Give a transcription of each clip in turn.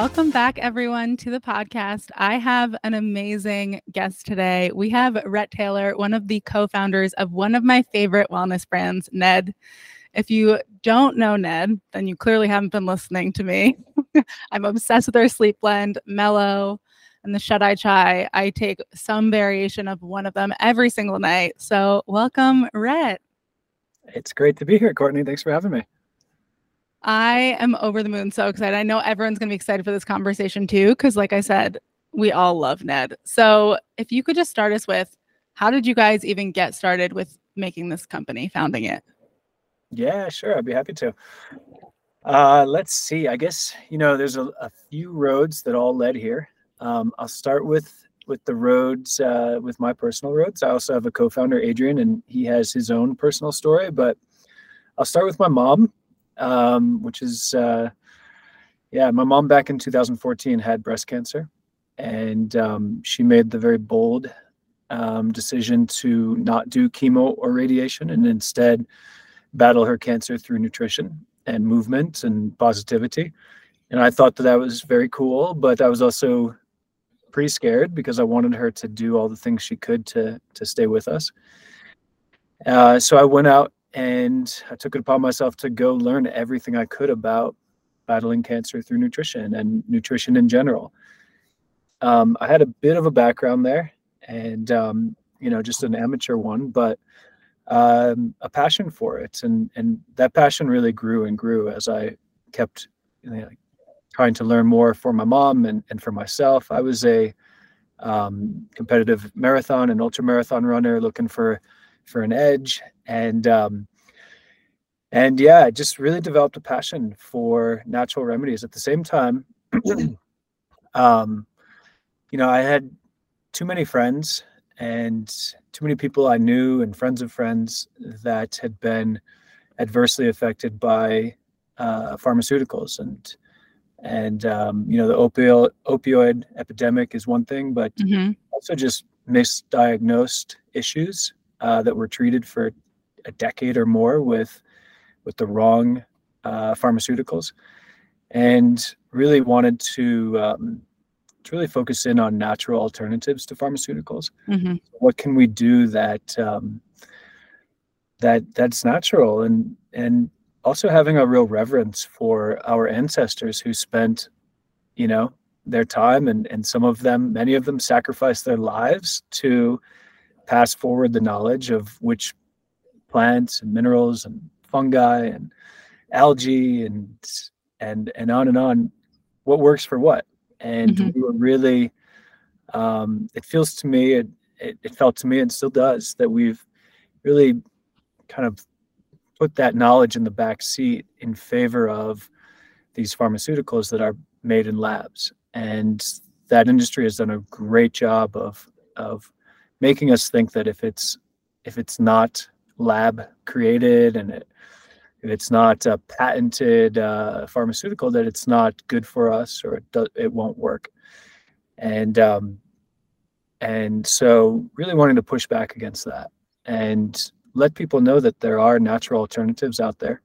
Welcome back, everyone, to the podcast. I have an amazing guest today. We have Rhett Taylor, one of the co founders of one of my favorite wellness brands, Ned. If you don't know Ned, then you clearly haven't been listening to me. I'm obsessed with their sleep blend, Mellow, and the Shut Eye Chai. I take some variation of one of them every single night. So, welcome, Rhett. It's great to be here, Courtney. Thanks for having me. I am over the moon, so excited. I know everyone's going to be excited for this conversation too, because, like I said, we all love Ned. So, if you could just start us with how did you guys even get started with making this company, founding it? Yeah, sure. I'd be happy to. Uh, let's see. I guess you know there's a, a few roads that all led here. Um, I'll start with with the roads uh, with my personal roads. I also have a co-founder, Adrian, and he has his own personal story. But I'll start with my mom um, which is uh, yeah, my mom back in 2014 had breast cancer, and um, she made the very bold um, decision to not do chemo or radiation and instead battle her cancer through nutrition and movement and positivity. And I thought that that was very cool, but I was also pretty scared because I wanted her to do all the things she could to to stay with us. Uh, so I went out and I took it upon myself to go learn everything I could about battling cancer through nutrition and nutrition in general. Um, I had a bit of a background there, and um, you know, just an amateur one, but um, a passion for it, and and that passion really grew and grew as I kept you know, trying to learn more for my mom and and for myself. I was a um, competitive marathon and ultra marathon runner, looking for for an edge. And um, and yeah i just really developed a passion for natural remedies. At the same time um, you know i had too many friends and too many people i knew and friends of friends that had been adversely affected by uh, pharmaceuticals. And and um, you know the opioid opioid epidemic is one thing but mm-hmm. also just misdiagnosed issues uh, that were treated for a decade or more with with the wrong uh, pharmaceuticals, and really wanted to um, to really focus in on natural alternatives to pharmaceuticals. Mm-hmm. What can we do that um, that that's natural and and also having a real reverence for our ancestors who spent, you know, their time and and some of them, many of them, sacrificed their lives to pass forward the knowledge of which plants and minerals and fungi and algae and and and on and on what works for what and mm-hmm. we were really um, it feels to me it, it, it felt to me and still does that we've really kind of put that knowledge in the back seat in favor of these pharmaceuticals that are made in labs and that industry has done a great job of of making us think that if it's if it's not lab created and it, if it's not a patented uh, pharmaceutical that it's not good for us or it, do, it won't work. And um, and so really wanting to push back against that and let people know that there are natural alternatives out there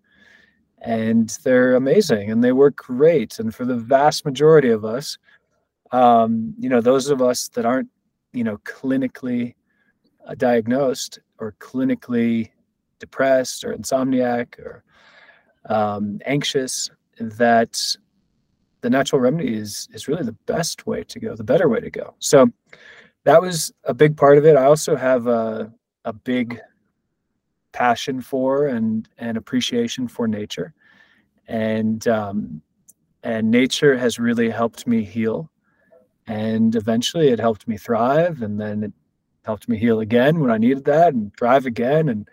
and they're amazing and they work great. And for the vast majority of us um, you know those of us that aren't you know clinically uh, diagnosed or clinically depressed or insomniac or um, anxious that the natural remedy is is really the best way to go the better way to go. So that was a big part of it. I also have a, a big passion for and and appreciation for nature. And um, and nature has really helped me heal and eventually it helped me thrive and then it helped me heal again when i needed that and thrive again and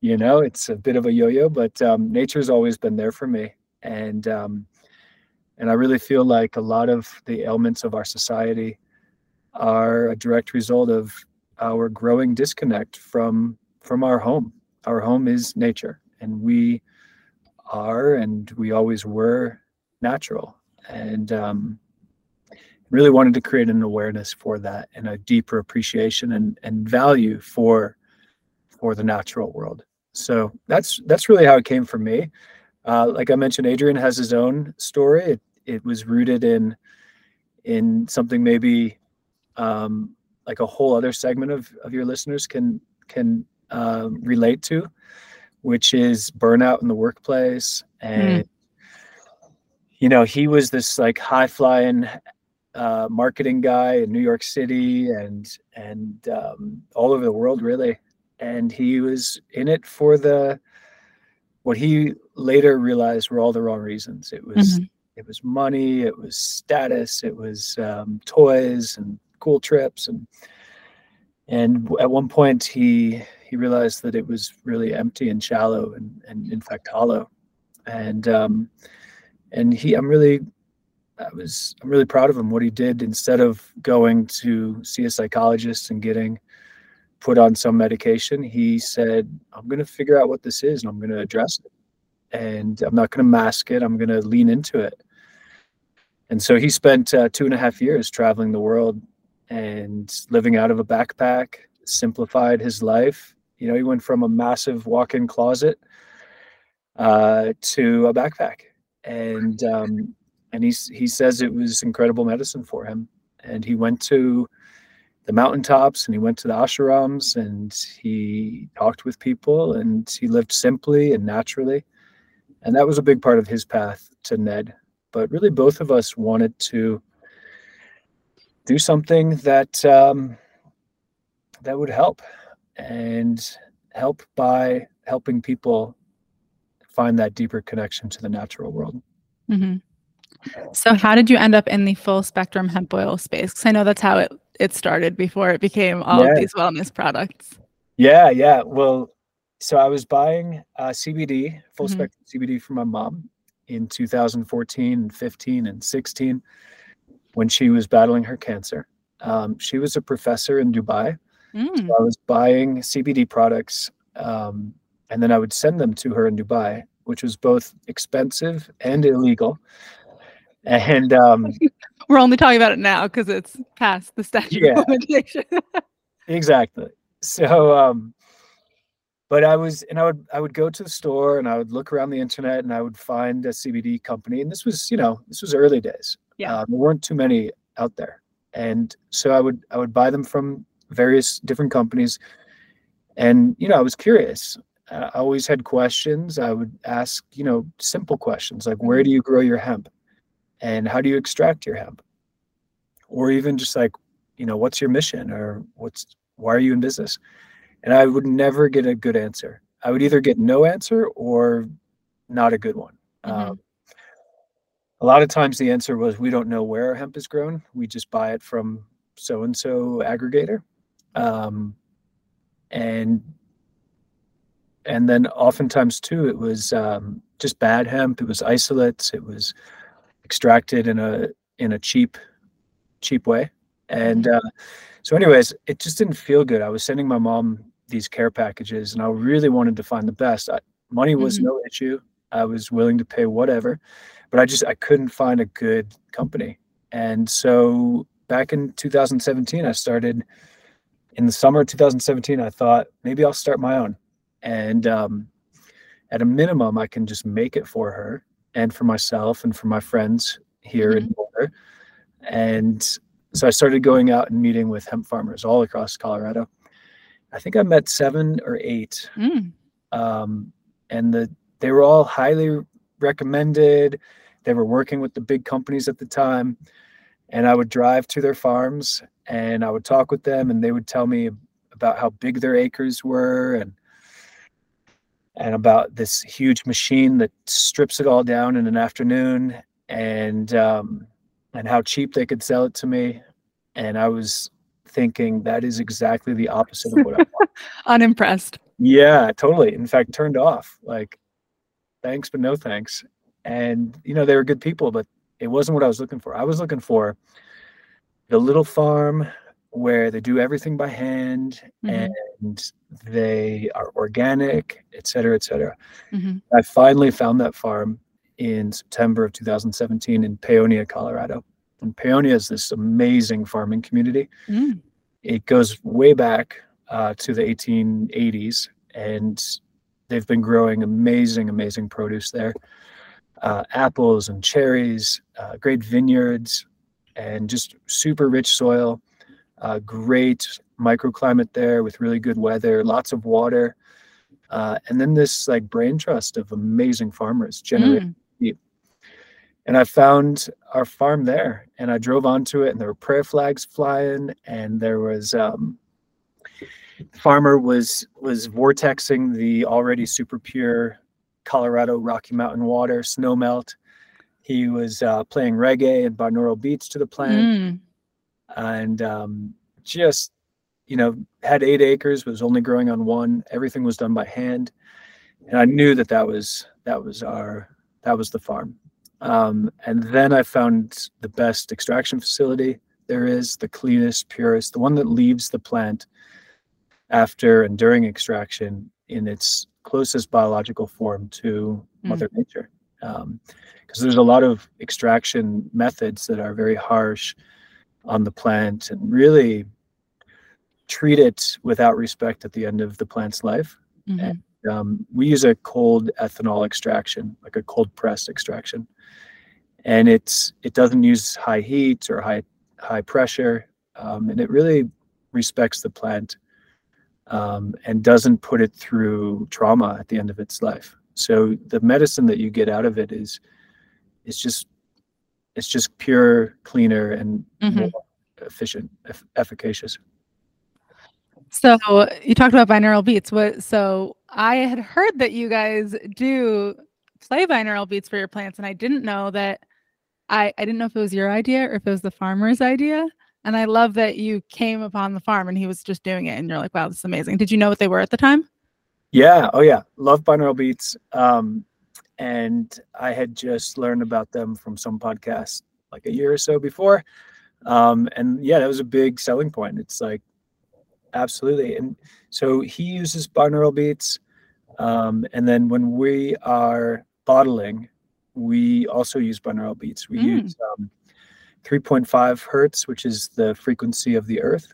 you know it's a bit of a yo-yo but um, nature's always been there for me and um, and i really feel like a lot of the ailments of our society are a direct result of our growing disconnect from from our home. Our home is nature and we are and we always were natural and um, really wanted to create an awareness for that and a deeper appreciation and, and value for for the natural world so that's that's really how it came for me uh, like i mentioned adrian has his own story it, it was rooted in in something maybe um, like a whole other segment of of your listeners can can um, relate to, which is burnout in the workplace and. Mm. You know, he was this like high flying uh, marketing guy in New York City and and um, all over the world, really. And he was in it for the what he later realized were all the wrong reasons. It was mm-hmm. it was money, it was status, it was um, toys and cool trips, and and at one point he he realized that it was really empty and shallow and and in fact hollow, and um, and he I'm really I was I'm really proud of him what he did instead of going to see a psychologist and getting put on some medication he said I'm going to figure out what this is and I'm going to address it and I'm not going to mask it I'm going to lean into it. And so he spent uh, two and a half years traveling the world and living out of a backpack simplified his life. You know he went from a massive walk-in closet uh, to a backpack. And um, and he he says it was incredible medicine for him. And he went to the mountaintops and he went to the ashrams and he talked with people and he lived simply and naturally. And that was a big part of his path to Ned. But really, both of us wanted to do something that um, that would help and help by helping people find that deeper connection to the natural world. Mm-hmm. So, how did you end up in the full spectrum hemp oil space? Because I know that's how it, it started before it became all yeah. of these wellness products. Yeah, yeah. Well, so I was buying uh, CBD, full mm-hmm. spectrum CBD from my mom in 2014 and 15 and 16 when she was battling her cancer. Um, she was a professor in Dubai. Mm. So I was buying CBD products um, and then I would send them to her in Dubai, which was both expensive and illegal and um, we're only talking about it now because it's past the statute yeah, of limitation. exactly. So, um, but I was, and I would, I would go to the store and I would look around the internet and I would find a CBD company, and this was, you know, this was early days. Yeah, um, there weren't too many out there, and so I would, I would buy them from various different companies, and you know, I was curious. I always had questions. I would ask, you know, simple questions like, where mm-hmm. do you grow your hemp? And how do you extract your hemp? Or even just like you know what's your mission or what's why are you in business? And i would never get a good answer. I would either get no answer or not a good one. Mm-hmm. um, a lot of times the answer was we don't know where our hemp is grown. We just buy it from so and so aggregator. Um, and and then oftentimes too it was um, just bad hemp. It was isolates. It was extracted in a in a cheap cheap way. And mm-hmm. uh, so anyways it just didn't feel good. I was sending my mom these care packages and i really wanted to find the best. I, money was mm-hmm. no issue. I was willing to pay whatever but i just i couldn't find a good company. And so back in 2017 i started in the summer of 2017 i thought maybe i'll start my own. And um, at a minimum i can just make it for her and for myself and for my friends here mm-hmm. in Boulder. And so I started going out and meeting with hemp farmers all across Colorado. I think I met seven or eight. Mm. Um, and the they were all highly recommended. They were working with the big companies at the time. And I would drive to their farms and I would talk with them and they would tell me about how big their acres were and and about this huge machine that strips it all down in an afternoon and um, and how cheap they could sell it to me. And i was thinking that is exactly the opposite of what i want. Unimpressed. Yeah totally. In fact turned off. Like thanks but no thanks. And you know they were good people but it wasn't what i was looking for. I was looking for the little farm where they do everything by hand mm-hmm. and they are organic, et cetera, et cetera. Mm-hmm. I finally found that farm in September of 2017 in Paonia, Colorado. And Paonia is this amazing farming community. Mm. It goes way back uh, to the 1880s, and they've been growing amazing, amazing produce there. uh, apples and cherries, uh, great vineyards, and just super rich soil. Uh, great microclimate there with really good weather, lots of water, uh, and then this like brain trust of amazing farmers generating mm. And I found our farm there, and I drove onto it, and there were prayer flags flying, and there was um, farmer was was vortexing the already super pure Colorado Rocky Mountain water, snow melt. He was uh, playing reggae and binaural beats to the plant, mm. And um, just you know had eight acres, was only growing on one. Everything was done by hand, and I knew that that was that was our that was the farm. Um, and then I found the best extraction facility there is, the cleanest, purest, the one that leaves the plant after and during extraction in its closest biological form to mm. Mother Nature. Because um, there's a lot of extraction methods that are very harsh on the plant and really treat it without respect at the end of the plant's life. Mm-hmm. And um, we use a cold ethanol extraction, like a cold press extraction, and it's it doesn't use high heat or high high pressure, um, and it really respects the plant um, and doesn't put it through trauma at the end of its life. So the medicine that you get out of it is is just it's just pure, cleaner, and mm-hmm. more efficient, eff- efficacious. So you talked about binaural beats. What? So I had heard that you guys do play binaural beats for your plants, and I didn't know that. I I didn't know if it was your idea or if it was the farmer's idea. And I love that you came upon the farm and he was just doing it, and you're like, "Wow, this is amazing." Did you know what they were at the time? Yeah. Oh yeah. Love binaural beats. Um, and I had just learned about them from some podcast like a year or so before. Um, and yeah, that was a big selling point. It's like absolutely. And so he uses binaural beats. Um, and then when we are bottling, we also use binaural beats. We mm. use um, 3.5 hertz, which is the frequency of the earth,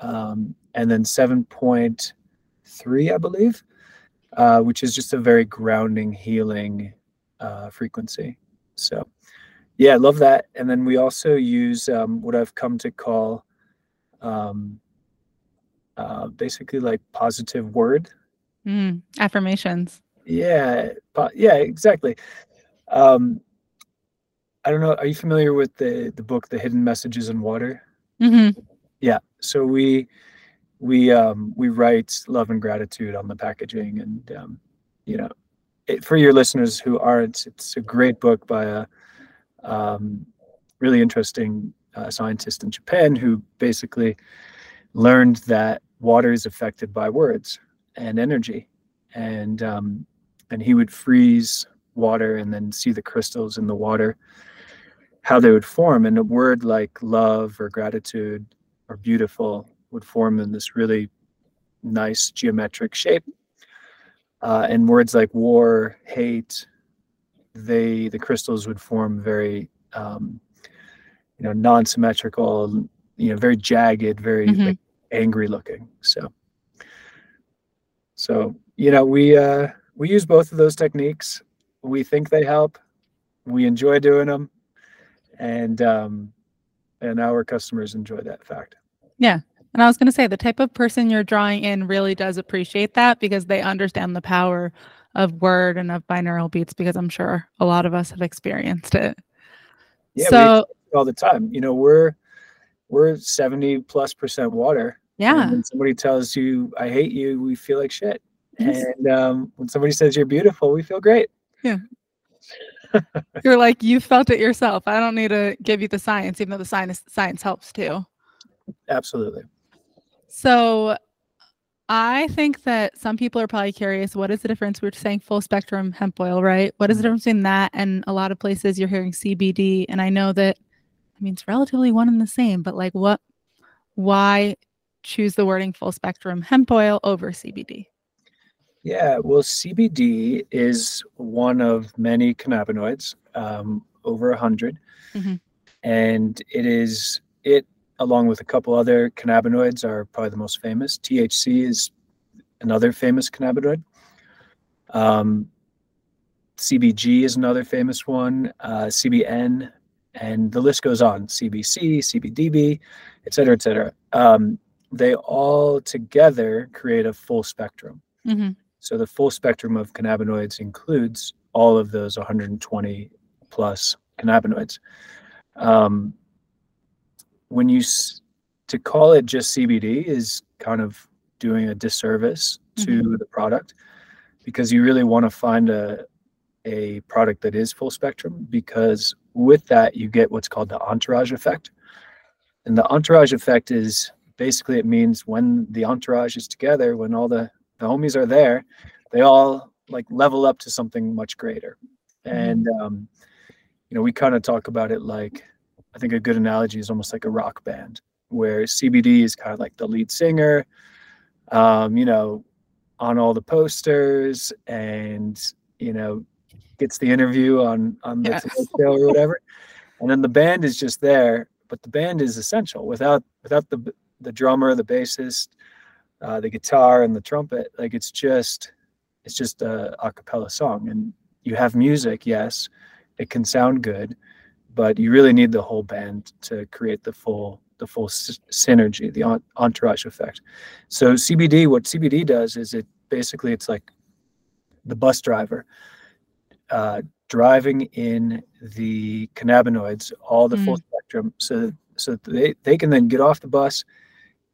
um, and then 7.3, I believe, uh, which is just a very grounding, healing uh, frequency. So, yeah, I love that. And then we also use um, what I've come to call um, uh, basically like positive word mm, affirmations. Yeah, yeah, exactly. Um, I don't know. Are you familiar with the the book, The Hidden Messages in Water? Mm-hmm. Yeah. So we we um, we write love and gratitude on the packaging, and um, you know, it, for your listeners who aren't, it's a great book by a um, really interesting uh, scientist in Japan who basically learned that water is affected by words and energy, and um, and he would freeze water and then see the crystals in the water how they would form. And a word like love or gratitude or beautiful would form in this really nice geometric shape uh, and words like war hate they the crystals would form very um, you know non-symmetrical you know very jagged very mm-hmm. like, angry looking so so you know we uh we use both of those techniques we think they help. We enjoy doing them, and um, and our customers enjoy that fact. Yeah, and I was going to say the type of person you're drawing in really does appreciate that because they understand the power of word and of binaural beats because I'm sure a lot of us have experienced it. Yeah, so all the time. You know, we're we're 70 plus percent water. Yeah. when somebody tells you I hate you, we feel like shit. Yes. And um, when somebody says you're beautiful, we feel great. Yeah. You're like, you felt it yourself. I don't need to give you the science, even though the science science helps too. Absolutely. So I think that some people are probably curious what is the difference? We are saying full spectrum hemp oil, right? What is the mm-hmm. difference between that and a lot of places you're hearing CBD? And I know that, I mean, it's relatively one and the same, but like, what, why choose the wording full spectrum hemp oil over CBD? Yeah, well, CBD is one of many cannabinoids, um, over a 100 mm-hmm. and it is it along with a couple other cannabinoids are probably the most famous. THC is another famous cannabinoid. Um, CBG is another famous one, uh, CBN, and the list goes on. CBC, CBDV, et cetera, et cetera. Um, they all together create a full spectrum. hmm So the full spectrum of cannabinoids includes all of those 120 plus cannabinoids. Um, when you to call it just CBD is kind of doing a disservice to the product because you really want to find a a product that is full spectrum because with that you get what's called the entourage effect. And the entourage effect is basically it means when the entourage is together, when all the, the homies are there, they all like level up to something much greater. And um, you know, we kind of talk about it like I think a good analogy is almost like a rock band where CBD is kind of like the lead singer, um, you know, on all the posters and you know gets the interview on on the Yes. Show or whatever, and then the band is just there. But the band is essential. Without without the the drummer, the bassist, uh, the guitar, and the trumpet, like it's just it's just a a cappella song. And you have music, yes, it can sound good, but you really need the whole band to create the full the full s- synergy, the en- entourage effect. So CBD, what CBD does is it basically it's like the bus driver uh, driving in the cannabinoids, all the full spectrum, so so they they can then get off the bus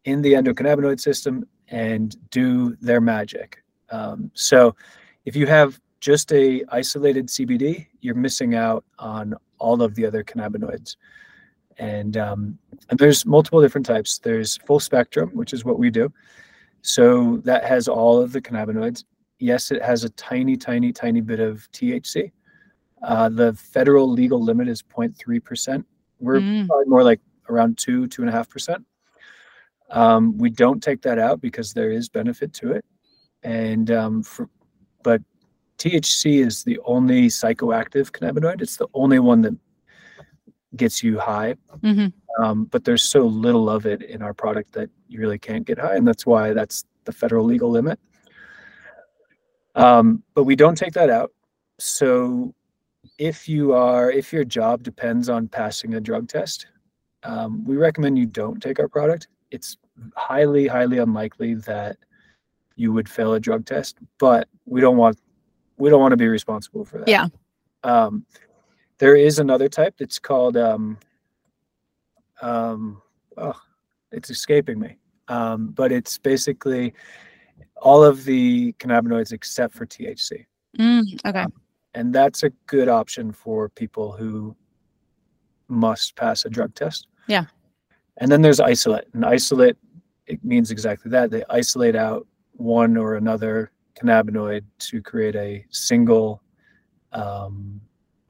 in the endocannabinoid system and do their magic. Um, so if you have just a isolated CBD, you're missing out on all of the other cannabinoids. And, um, and there's multiple different types. There's full spectrum, which is what we do. So that has all of the cannabinoids. Yes, it has a tiny, tiny, tiny bit of THC. Uh, the federal legal limit is 0.3%. We're Mm. probably more like around two, two and a half percent. Um, we don't take that out because there is benefit to it. And um, for, but THC is the only psychoactive cannabinoid. It's the only one that gets you high. hmm Um, but there's so little of it in our product that you really can't get high, and that's why that's the federal legal limit. Um, but we don't take that out. So if you are, if your job depends on passing a drug test, um, we recommend you don't take our product. It's highly, highly unlikely that you would fail a drug test, but we don't want we don't want to be responsible for that. Yeah. Um, there is another type that's called um, um, oh, it's escaping me. Um, but it's basically all of the cannabinoids except for THC. Mm, okay. And that's a good option for people who must pass a drug test. Yeah. And then there's isolate. And isolate, it means exactly that. They isolate out one or another cannabinoid to create a single, um,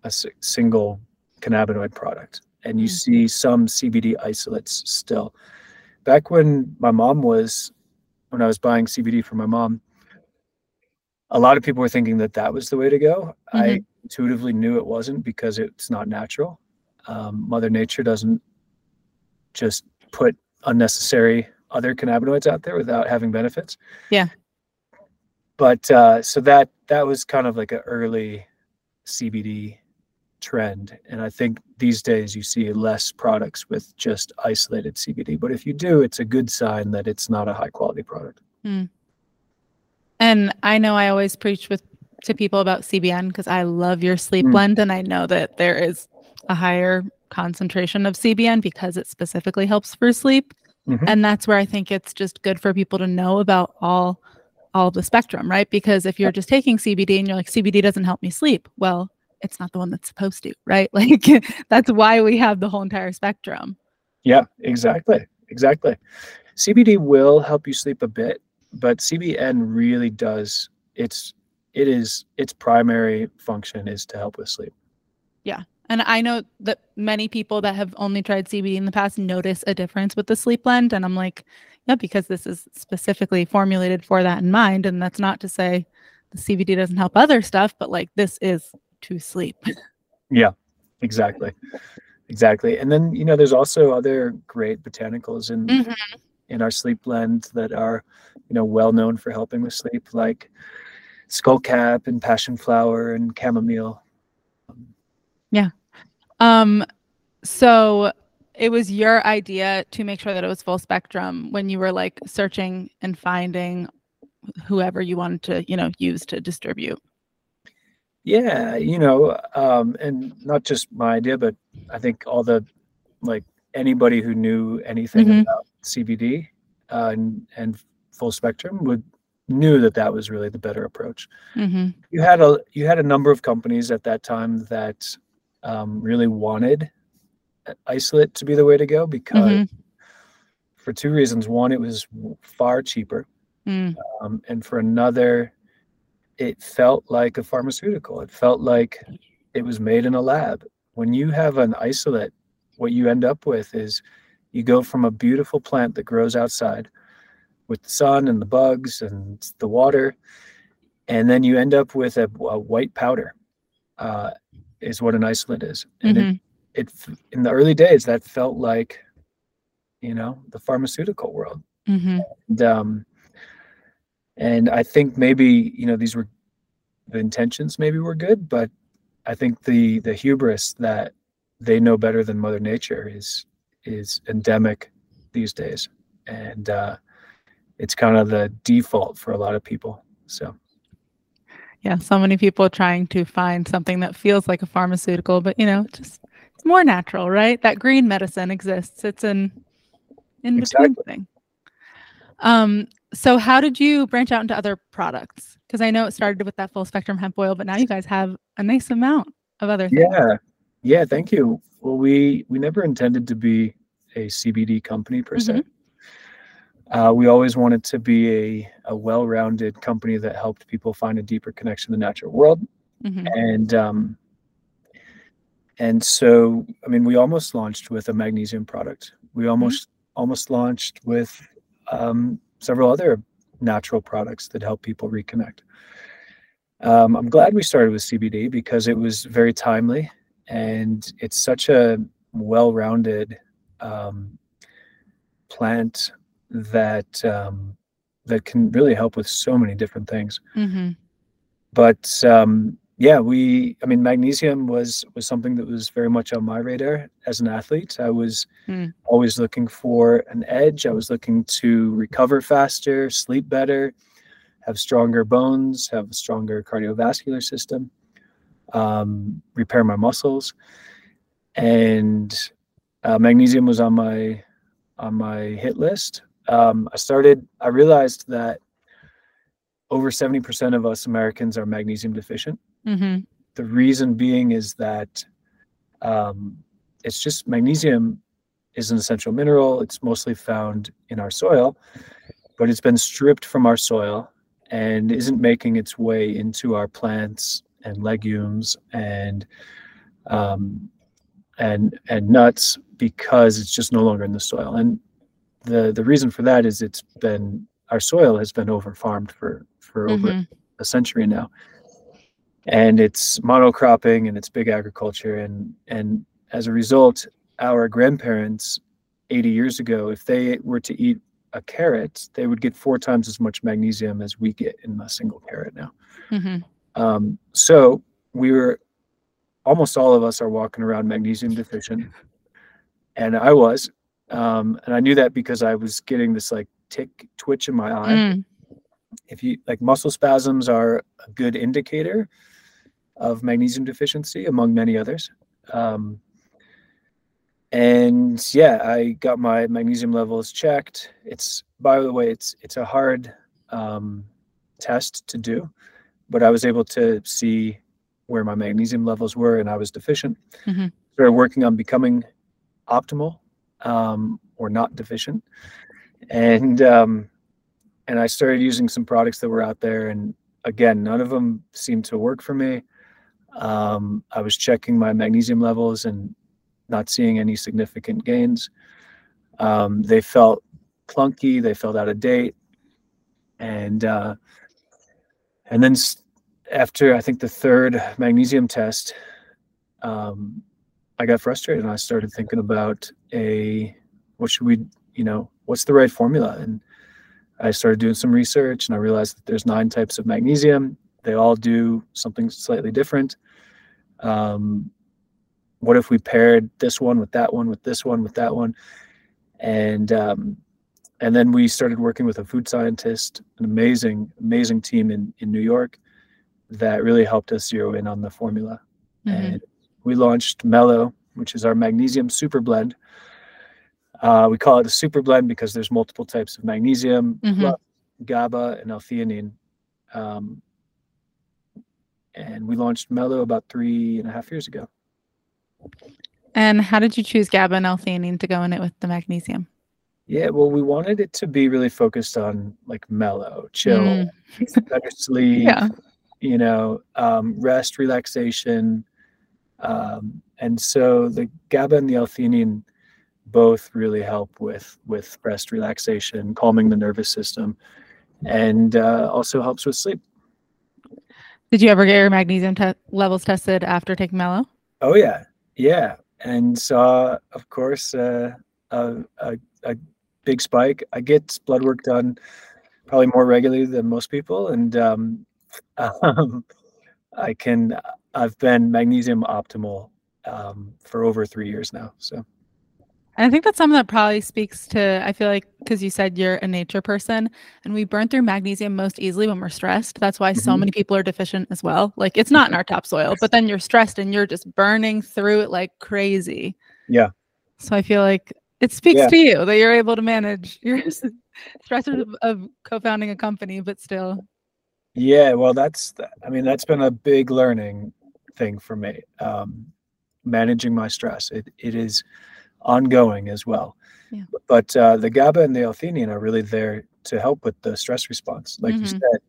a single cannabinoid product. And you Mm. see some CBD isolates still. Back when my mom was, when I was buying CBD for my mom, a lot of people were thinking that that was the way to go. I intuitively knew it wasn't because it's not natural. Um, Mother Nature doesn't just put unnecessary other cannabinoids out there without having benefits. Yeah. But uh, so that that was kind of like an early CBD trend, and I think these days you see less products with just isolated CBD. But if you do, it's a good sign that it's not a high quality product. And I know I always preach with to people about CBN because I love your sleep Mm. blend, and I know that there is a higher concentration of CBN because it specifically helps for sleep. Mhm. And that's where I think it's just good for people to know about all all of the spectrum, right? Because if you're just taking CBD and you're like CBD doesn't help me sleep, well, it's not the one that's supposed to, right? Like that's why we have the whole entire spectrum. Yeah, exactly. Exactly. CBD will help you sleep a bit, but CBN really does its it is its primary function is to help with sleep. And I know that many people that have only tried CBD in the past notice a difference with the sleep blend. And I'm like, yeah, because this is specifically formulated for that in mind. And that's not to say the CBD doesn't help other stuff, but like this is to sleep. Yeah, exactly. Exactly. And then, you know, there's also other great botanicals in mm-hmm. in our sleep blend that are, you know, well known for helping with sleep, like skullcap and passion flower and chamomile. Um, so it was your idea to make sure that it was full spectrum when you were like searching and finding whoever you wanted to, you know, use to distribute. Yeah, you know, um, and not just my idea, but I think all the like anybody who knew anything Mhm. about CBD uh, and and full spectrum would knew that that was really the better approach. Mm-hmm. You had a you had a number of companies at that time that um, really wanted isolate to be the way to go because Mhm. for two reasons. One, it was far cheaper, Mm. um, and for another, it felt like a pharmaceutical. It felt like it was made in a lab. When you have an isolate, what you end up with is you go from a beautiful plant that grows outside with the sun and the bugs and the water, and then you end up with a, a white powder. Uh, is what an isolate is, and Mhm. it, it in the early days that felt like, you know, the pharmaceutical world Mhm. and um and i think maybe you know these were the intentions maybe were good but i think the the hubris that they know better than mother nature is is endemic these days and uh it's kind of the default for a lot of people so Yeah, so many people trying to find something that feels like a pharmaceutical, but you know, just it's more natural, right? That green medicine exists. It's an in between Exactly. thing. Um, so how did you branch out into other products? Because I know it started with that full spectrum hemp oil, but now you guys have a nice amount of other things. yeah yeah thank you well we we never intended to be a cbd company per se uh, we always wanted to be a, a well-rounded company that helped people find a deeper connection to the natural world Mhm. and um, and so I mean we almost launched with a magnesium product. We almost almost launched with um, several other natural products that help people reconnect. Um, I'm glad we started with CBD because it was very timely and it's such a well-rounded um, plant that um, that can really help with so many different things Mhm. but um, yeah, we I mean magnesium was was something that was very much on my radar as an athlete. I was Hmm. always looking for an edge. I was looking to recover faster, sleep better, have stronger bones, have a stronger cardiovascular system, um, repair my muscles, and uh, magnesium was on my on my hit list. Um, I started. I realized that over 70% of us Americans are magnesium deficient. Mhm. The reason being is that um, it's just magnesium is an essential mineral. It's mostly found in our soil, but it's been stripped from our soil and isn't making its way into our plants and legumes and um, and and nuts because it's just no longer in the soil. And the the reason for that is it's been our soil has been over farmed for for over Mhm. a century now and it's monocropping and it's big agriculture and and as a result our grandparents 80 years ago if they were to eat a carrot they would get four times as much magnesium as we get in a single carrot now Mhm. um, so we were almost all of us are walking around magnesium deficient and i was um, and i knew that because i was getting this like tick twitch in my eye Mm. if you like muscle spasms are a good indicator of magnesium deficiency among many others um, and yeah i got my magnesium levels checked it's by the way it's it's a hard um, test to do but i was able to see where my magnesium levels were and i was deficient Mhm. started working on becoming optimal um, or not deficient and um, and I started using some products that were out there, and again, none of them seemed to work for me. Um, I was checking my magnesium levels and not seeing any significant gains. Um, they felt clunky, they felt out of date, and uh, and then after I think the third magnesium test, um, I got frustrated and I started thinking about a what should we, you know, what's the right formula? And I started doing some research and I realized that there's nine types of magnesium. They all do something slightly different. Um, what if we paired this one with that one with this one with that one, and um, and then we started working with a food scientist, an amazing amazing team in in New York, that really helped us zero in on the formula, mm-hmm. and we launched Mellow, which is our magnesium super blend. Uh, we call it a super blend because there's multiple types of magnesium, mm-hmm. GABA, and L-theanine. Um, and we launched Mellow about three and a half years ago. And how did you choose GABA and L-theanine to go in it with the magnesium? Yeah, well, we wanted it to be really focused on like mellow, chill, mm. better sleep, yeah. you know, um, rest, relaxation. Um, and so the GABA and the L-theanine both really help with with rest, relaxation, calming the nervous system, and uh, also helps with sleep. Did you ever get your magnesium te- levels tested after taking Mellow? Oh yeah, yeah, and saw, of course, uh, a, a, a big spike. I get blood work done probably more regularly than most people, and um, um, I can. I've been magnesium optimal um, for over three years now. So. And I think that's something that probably speaks to, I feel like, because you said you're a nature person and we burn through magnesium most easily when we're stressed. That's why mm-hmm. so many people are deficient as well. Like it's not in our topsoil, but then you're stressed and you're just burning through it like crazy. Yeah. So I feel like it speaks yeah. to you that you're able to manage your stressors of, of co founding a company, but still. Yeah. Well, that's, I mean, that's been a big learning thing for me. Um, managing my stress. It, it is, ongoing as well. Yeah. But uh, the GABA and the L-theanine are really there to help with the stress response. Like mm-hmm. you said,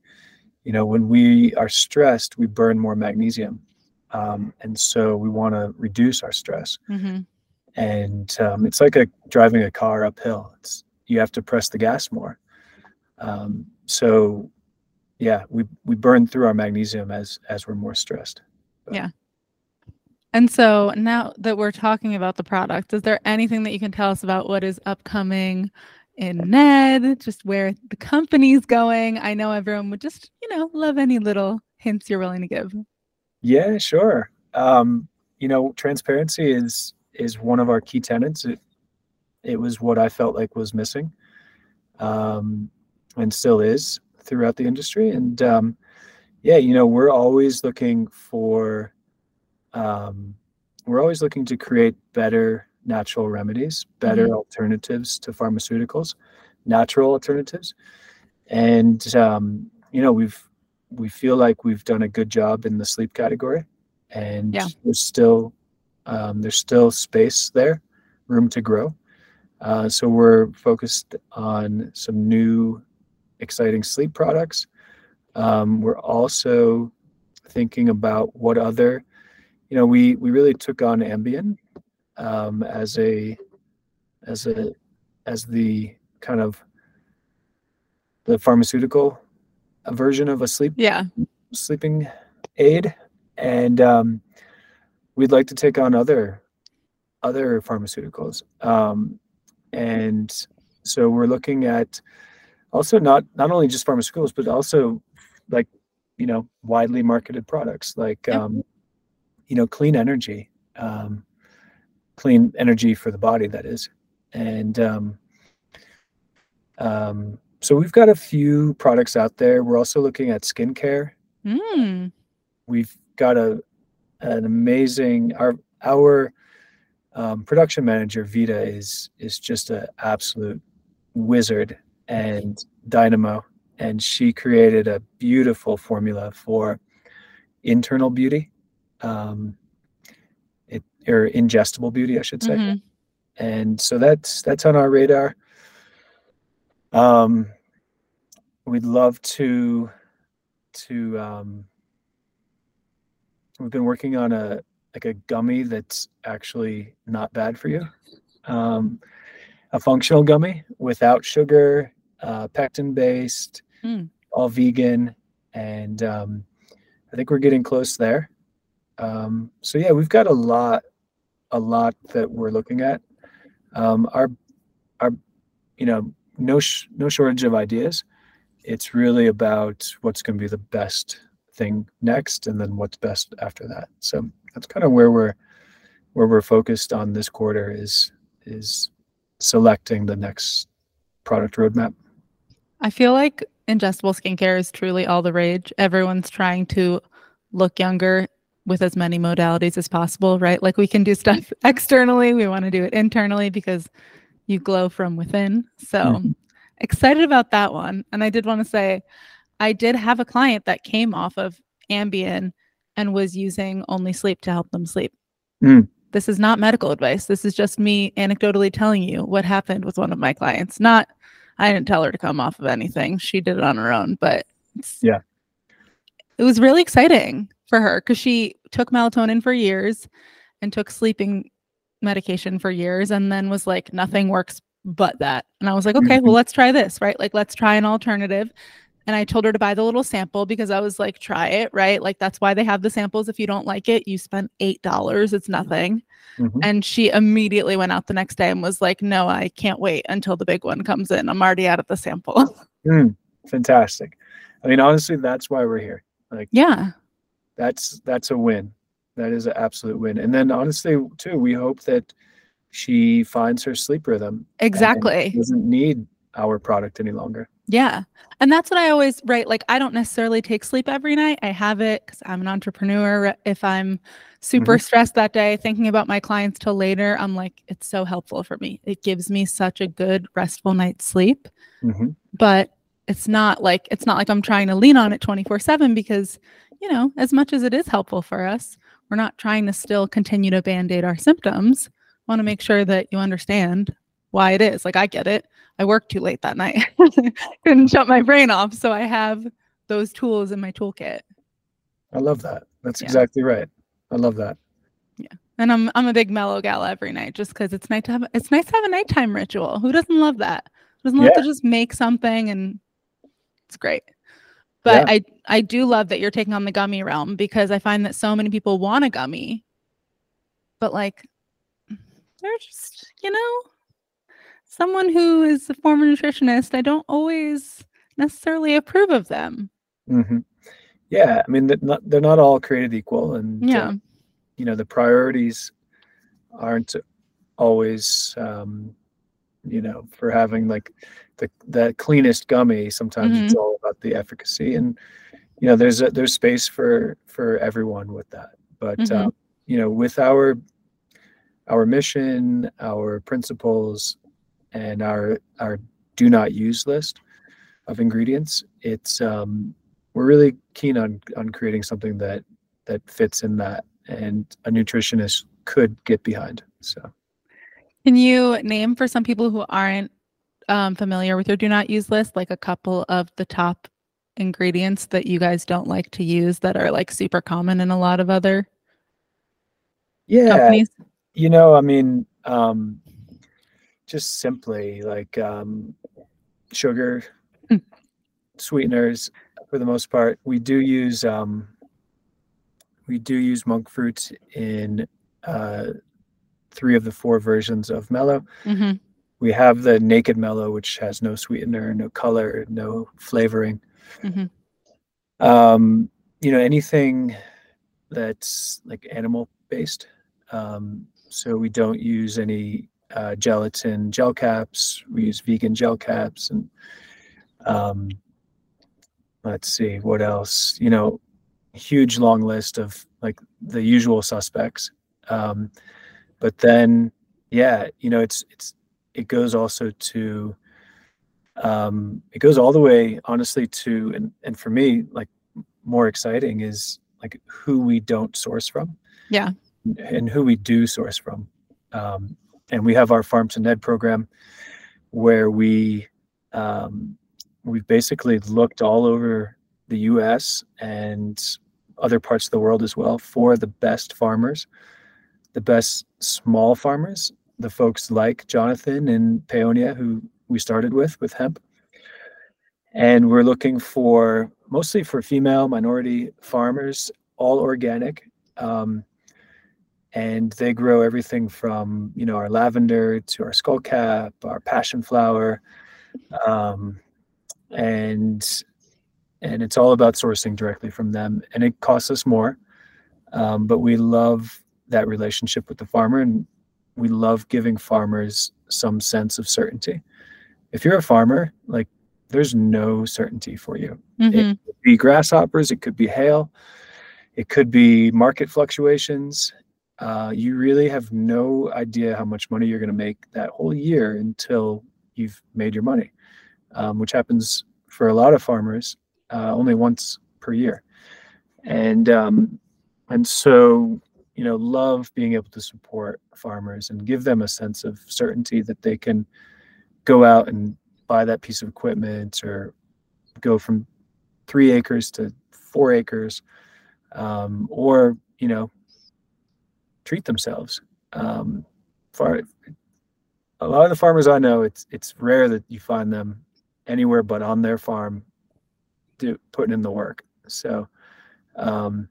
you know, when we are stressed, we burn more magnesium, um, and so we want to reduce our stress. Mm-hmm. And um, it's like a driving a car uphill. It's you have to press the gas more. Um, so, yeah, we we burn through our magnesium as as we're more stressed. But, yeah. And so now that we're talking about the product, is there anything that you can tell us about what is upcoming in Ned, just where the company's going? I know everyone would just, you know, love any little hints you're willing to give. Yeah, sure. Um, you know, transparency is is one of our key tenets. It it was what I felt like was missing, um, and still is throughout the industry. And um, yeah, you know, we're always looking for um, we're always looking to create better natural remedies, better mm-hmm. alternatives to pharmaceuticals, natural alternatives, and um, you know we've we feel like we've done a good job in the sleep category, and yeah. there's still um, there's still space there, room to grow. Uh, so we're focused on some new, exciting sleep products. Um, we're also thinking about what other you know, we we really took on Ambien um, as a as a as the kind of the pharmaceutical version of a sleep yeah. sleeping aid, and um, we'd like to take on other other pharmaceuticals, um, and so we're looking at also not not only just pharmaceuticals but also like you know widely marketed products like um, you know, clean energy, um, clean energy for the body, that is. And um, um, so we've got a few products out there. We're also looking at skincare. Mm. We've got a an amazing our our um, production manager Vita is is just an absolute wizard and dynamo, and she created a beautiful formula for internal beauty um, it or ingestible beauty, I should say. Mm-hmm. And so that's that's on our radar. Um, we'd love to to um, we've been working on a like a gummy that's actually not bad for you. Um, a functional gummy without sugar, uh, pectin based, mm. all vegan, and um, I think we're getting close there. Um, so yeah, we've got a lot, a lot that we're looking at. Um, our, our, you know, no sh- no shortage of ideas. It's really about what's going to be the best thing next and then what's best after that. So that's kind of where we're where we're focused on this quarter is is selecting the next product roadmap. I feel like ingestible skincare is truly all the rage. Everyone's trying to look younger with as many modalities as possible, right? Like we can do stuff externally, we want to do it internally because you glow from within. So mm-hmm. excited about that one. And I did want to say, I did have a client that came off of Ambien and was using only sleep to help them sleep. Mm. This is not medical advice. This is just me anecdotally telling you what happened with one of my clients. Not, I didn't tell her to come off of anything. She did it on her own, but yeah, it was really exciting for her because she took melatonin for years and took sleeping medication for years and then was like, nothing works but that. And I was like, okay, well, let's try this, right? Like, let's try an alternative. And I told her to buy the little sample because I was like, try it, right? Like, that's why they have the samples. If you don't like it, you spend $8. It's nothing. Mm-hmm. And she immediately went out the next day and was like, no, I can't wait until the big one comes in. I'm already out of the sample. Mm, fantastic. I mean, honestly, that's why we're here. Like, yeah, that's that's a win. That is an absolute win. And then honestly, too, we hope that she finds her sleep rhythm. Exactly. Doesn't need our product any longer. Yeah. And that's what I always write. Like, I don't necessarily take sleep every night. I have it because I'm an entrepreneur. If I'm super mm-hmm. stressed that day, thinking about my clients till later, I'm like, it's so helpful for me. It gives me such a good, restful night's sleep. Mm-hmm. But it's not like, it's not like I'm trying to lean on it 24 7 because, you know, as much as it is helpful for us, we're not trying to still continue to band aid our symptoms. Want to make sure that you understand why it is. Like I get it. I worked too late that night. Couldn't shut my brain off. So I have those tools in my toolkit. I love that. That's yeah. exactly right. I love that. Yeah. And I'm I'm a big mellow gal every night just because it's nice to have it's nice to have a nighttime ritual. Who doesn't love that? It doesn't love yeah. to just make something and it's great. But yeah. I I do love that you're taking on the gummy realm because I find that so many people want a gummy, but like they're just, you know, someone who is a former nutritionist, I don't always necessarily approve of them. Mm-hmm. Yeah, I mean, they're not, they're not all created equal, and yeah, uh, you know, the priorities aren't always, um, you know, for having like the the cleanest gummy. Sometimes mm-hmm. it's all about the efficacy, and you know, there's a, there's space for for everyone with that. But mm-hmm. uh, you know, with our our mission, our principles, and our our do not use list of ingredients, it's um, we're really keen on on creating something that that fits in that, and a nutritionist could get behind. So, can you name for some people who aren't um, familiar with your do not use list, like a couple of the top ingredients that you guys don't like to use that are like super common in a lot of other yeah companies? you know i mean um just simply like um sugar mm. sweeteners for the most part we do use um we do use monk fruit in uh three of the four versions of mellow mm-hmm we have the naked mellow, which has no sweetener, no color, no flavoring. Mm-hmm. Um, you know, anything that's like animal based. Um, so we don't use any uh, gelatin gel caps. We use vegan gel caps, and um, let's see what else. You know, huge long list of like the usual suspects. Um, but then, yeah, you know, it's it's it goes also to um, it goes all the way honestly to and, and for me like more exciting is like who we don't source from yeah and who we do source from um, and we have our farm to ned program where we um, we've basically looked all over the us and other parts of the world as well for the best farmers the best small farmers the folks like Jonathan and peonia who we started with with hemp. And we're looking for mostly for female minority farmers, all organic. Um, and they grow everything from you know our lavender to our skullcap, our passion flower, um, and and it's all about sourcing directly from them. And it costs us more, um, but we love that relationship with the farmer, and we love giving farmers some sense of certainty. If you're a farmer, like there's no certainty for you. Mm-hmm. It could be grasshoppers, it could be hail, it could be market fluctuations. Uh, you really have no idea how much money you're going to make that whole year until you've made your money, um, which happens for a lot of farmers uh, only once per year. And um, and so you know, love being able to support farmers and give them a sense of certainty that they can go out and buy that piece of equipment or go from three acres to four acres um, or you know treat themselves. Um, far, a lot of the farmers i know it's it's rare that you find them anywhere but on their farm do, putting in the work. So um,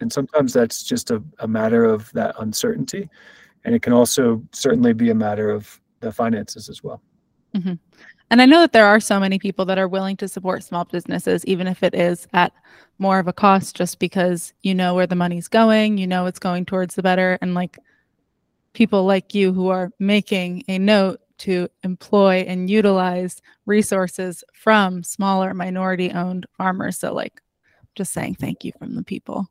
and sometimes that's just a, a matter of that uncertainty and it can also certainly be a matter of the finances as well Mm-hmm. And I know that there are so many people that are willing to support small businesses, even if it is at more of a cost, just because you know where the money's going, you know it's going towards the better. And like people like you who are making a note to employ and utilize resources from smaller minority owned farmers. So, like, just saying thank you from the people.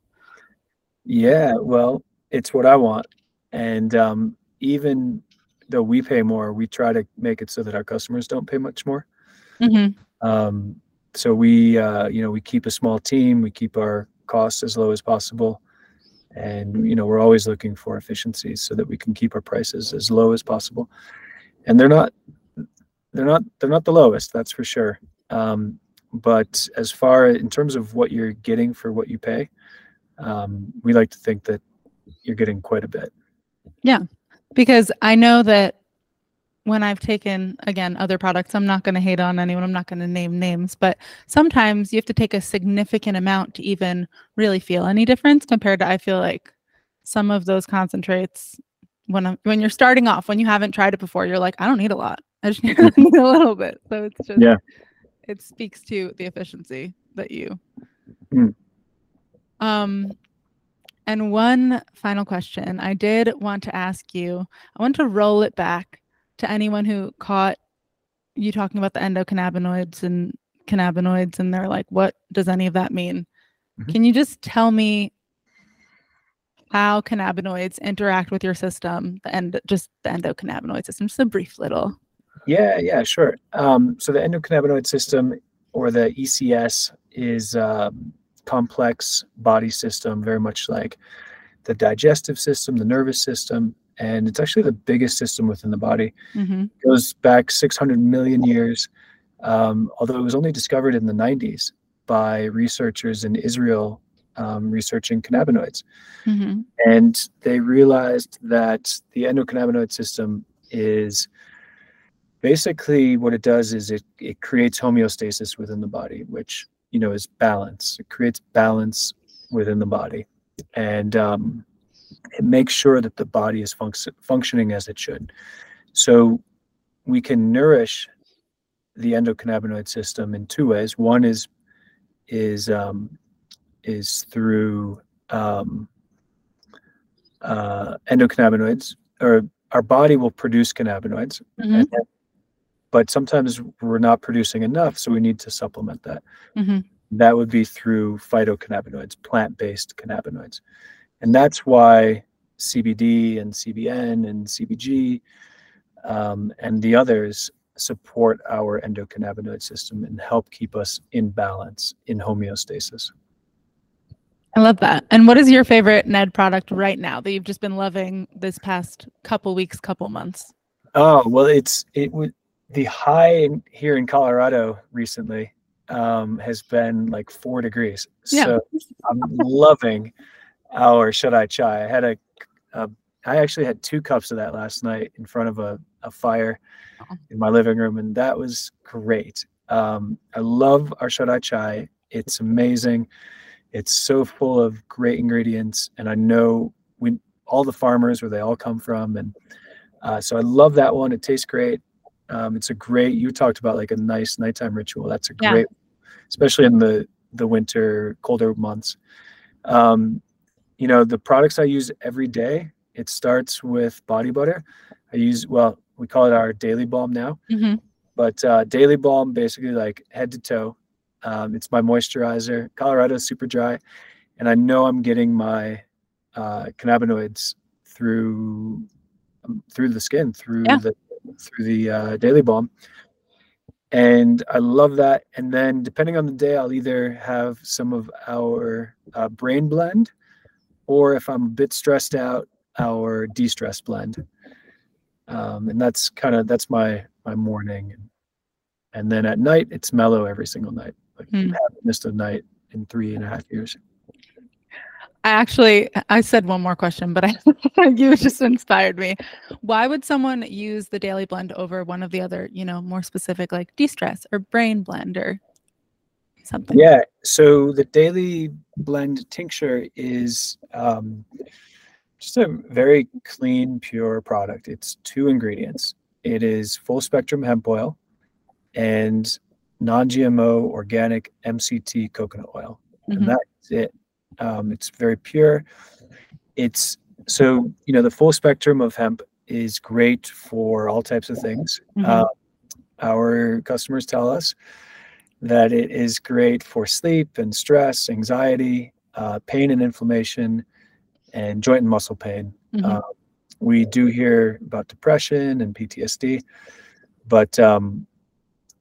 Yeah, well, it's what I want. And um, even though we pay more, we try to make it so that our customers don't pay much more. Mm-hmm. Um, so we, uh, you know, we keep a small team, we keep our costs as low as possible, and you know, we're always looking for efficiencies so that we can keep our prices as low as possible. And they're not, they're not, they're not the lowest, that's for sure. Um, but as far in terms of what you're getting for what you pay, um, we like to think that you're getting quite a bit. Yeah, because I know that when I've taken again other products, I'm not going to hate on anyone. I'm not going to name names, but sometimes you have to take a significant amount to even really feel any difference compared to I feel like some of those concentrates when I'm, when you're starting off, when you haven't tried it before, you're like, I don't need a lot. I just need a little bit. So it's just Yeah. it speaks to the efficiency that you Mm. um and one final question I did want to ask you. I want to roll it back to anyone who caught you talking about the endocannabinoids and cannabinoids, and they're like, what does any of that mean? Mhm. Can you just tell me how cannabinoids interact with your system, and just the endocannabinoid system? Just a brief little. Yeah, yeah, sure. Um, so the endocannabinoid system or the ECS is um, complex body system, very much like the digestive system, the nervous system, and it's actually the biggest system within the body. hmm It goes back 600 million years, um, although it was only discovered in the 90s by researchers in Israel um, researching cannabinoids. hmm And they realized that the endocannabinoid system is basically what it does is it, it creates homeostasis within the body, which you know is balance. It creates balance within the body, and um, it makes sure that the body is func- functioning as it should. So we can nourish the endocannabinoid system in two ways. One is is um, is through um, uh, endocannabinoids, or our body will produce cannabinoids, hmm and but sometimes we're not producing enough, so we need to supplement that. hmm That would be through phytocannabinoids, plant-based cannabinoids, and that's why CBD and CBN and CBG um, and the others support our endocannabinoid system and help keep us in balance, in homeostasis. I love that. And what is your favorite Ned product right now that you've just been loving this past couple weeks, couple months? Oh well, it's it would the high in, here in Colorado recently um, has been like four degrees. Yeah. So I'm loving our shut eye chai. I had a, a I actually had two cups of that last night in front of a, a fire in my living room, and that was great. Um, I love our shut eye chai. It's amazing. It's so full of great ingredients, and I know we all the farmers where they all come from, and uh, so I love that one. It tastes great. Um, it's a great. You talked about like a nice nighttime ritual. That's a Yeah. great, especially in the the winter, colder months. Um, you know, the products I use every day, it starts with body butter. I use, well, we call it our daily balm now, Mm-hmm. but uh, daily balm basically like head to toe. Um, it's my moisturizer. Colorado's super dry, and I know I'm getting my uh, cannabinoids through um, through the skin, through Yeah. the through the uh, daily Balm, and I love that. And then depending on the day, I'll either have some of our uh, brain blend, or if I'm a bit stressed out, our de-stress blend. Um, and that's kind of that's my my morning, and, then at night it's mellow every single night. Like Hmm. haven't missed a night in three and a half years. I actually I said one more question, but I you just inspired me. Why would someone use the daily blend over one of the other, you know, more specific like de-stress or brain blend or something? Yeah. So the daily blend tincture is um, just a very clean, pure product. It's two ingredients. It is full spectrum hemp oil and non-GMO organic MCT coconut oil, Mhm. and that's it. Um, it's very pure. It's so you know the full spectrum of hemp is great for all types of things. Mhm. Uh, our customers tell us that it is great for sleep and stress, anxiety, uh, pain and inflammation, and joint and muscle pain. Mhm. Uh, we do hear about depression and PTSD, but um,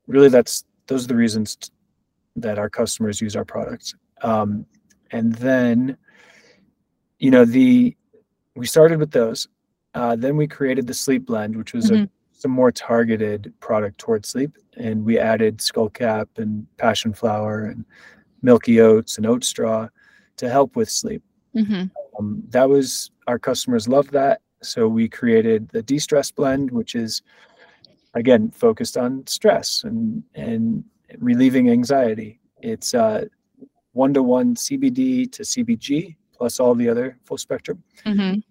really, that's those are the reasons t- that our customers use our products. Um, and then, you know, the we started with those. Uh, then we created the sleep blend, which was a Mhm. some more targeted product towards sleep, and we added skullcap and passion flower and milky oats and oat straw to help with sleep. Mhm. Um, that was our customers loved that, so we created the de-stress blend, which is again focused on stress and and relieving anxiety. It's uh, one to one CBD to CBG plus all the other full spectrum Mhm.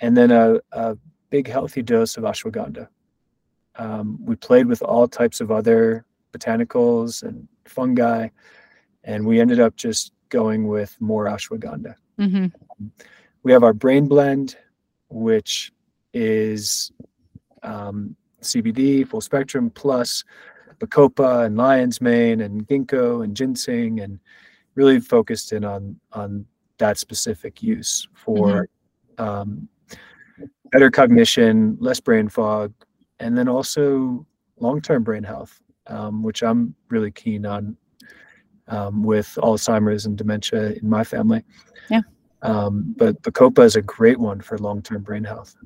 and then a, a big healthy dose of ashwagandha. Um, we played with all types of other botanicals and fungi, and we ended up just going with more ashwagandha. Mhm. We have our brain blend, which is um, CBD, full spectrum, plus bacopa and lion's mane and ginkgo and ginseng, and really focused in on on that specific use for um, better cognition, less brain fog, and then also long-term brain health, um, which I'm really keen on um, with Alzheimer's and dementia in my family. Yeah. Um, but Bacopa is a great one for long-term brain health.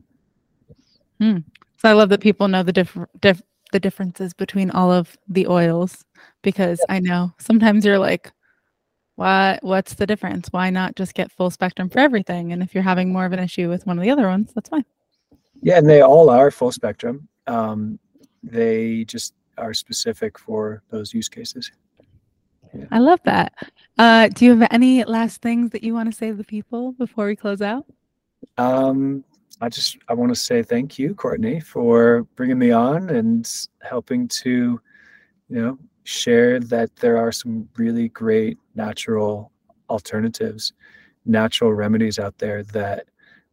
So I love that people know the diff- diff- the differences between all of the oils because I know sometimes you're like, what what's the difference? Why not just get full spectrum for everything? And if you're having more of an issue with one of the other ones, that's fine. Yeah, and they all are full spectrum. Um, they just are specific for those use cases. I love that. Uh, do you have any last things that you want to say to the people before we close out? Um, I just I want to say thank you, Courtney, for bringing me on and helping to, you know, share that there are some really great natural alternatives, natural remedies out there that,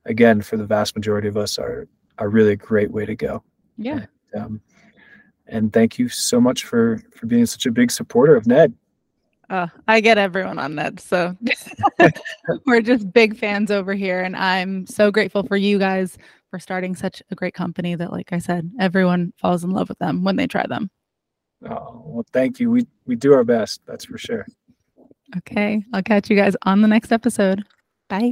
again, for the vast majority of us, are are really a great way to go. Yeah. Um, and thank you so much for for being such a big supporter of Ned. Uh, I get everyone on Ned, So we're just big fans over here. And I'm so grateful for you guys for starting such a great company that, like I said, everyone falls in love with them when they try them. Oh, well, thank you. We we do our best. That's for sure. Okay. I'll catch you guys on the next episode. Bye.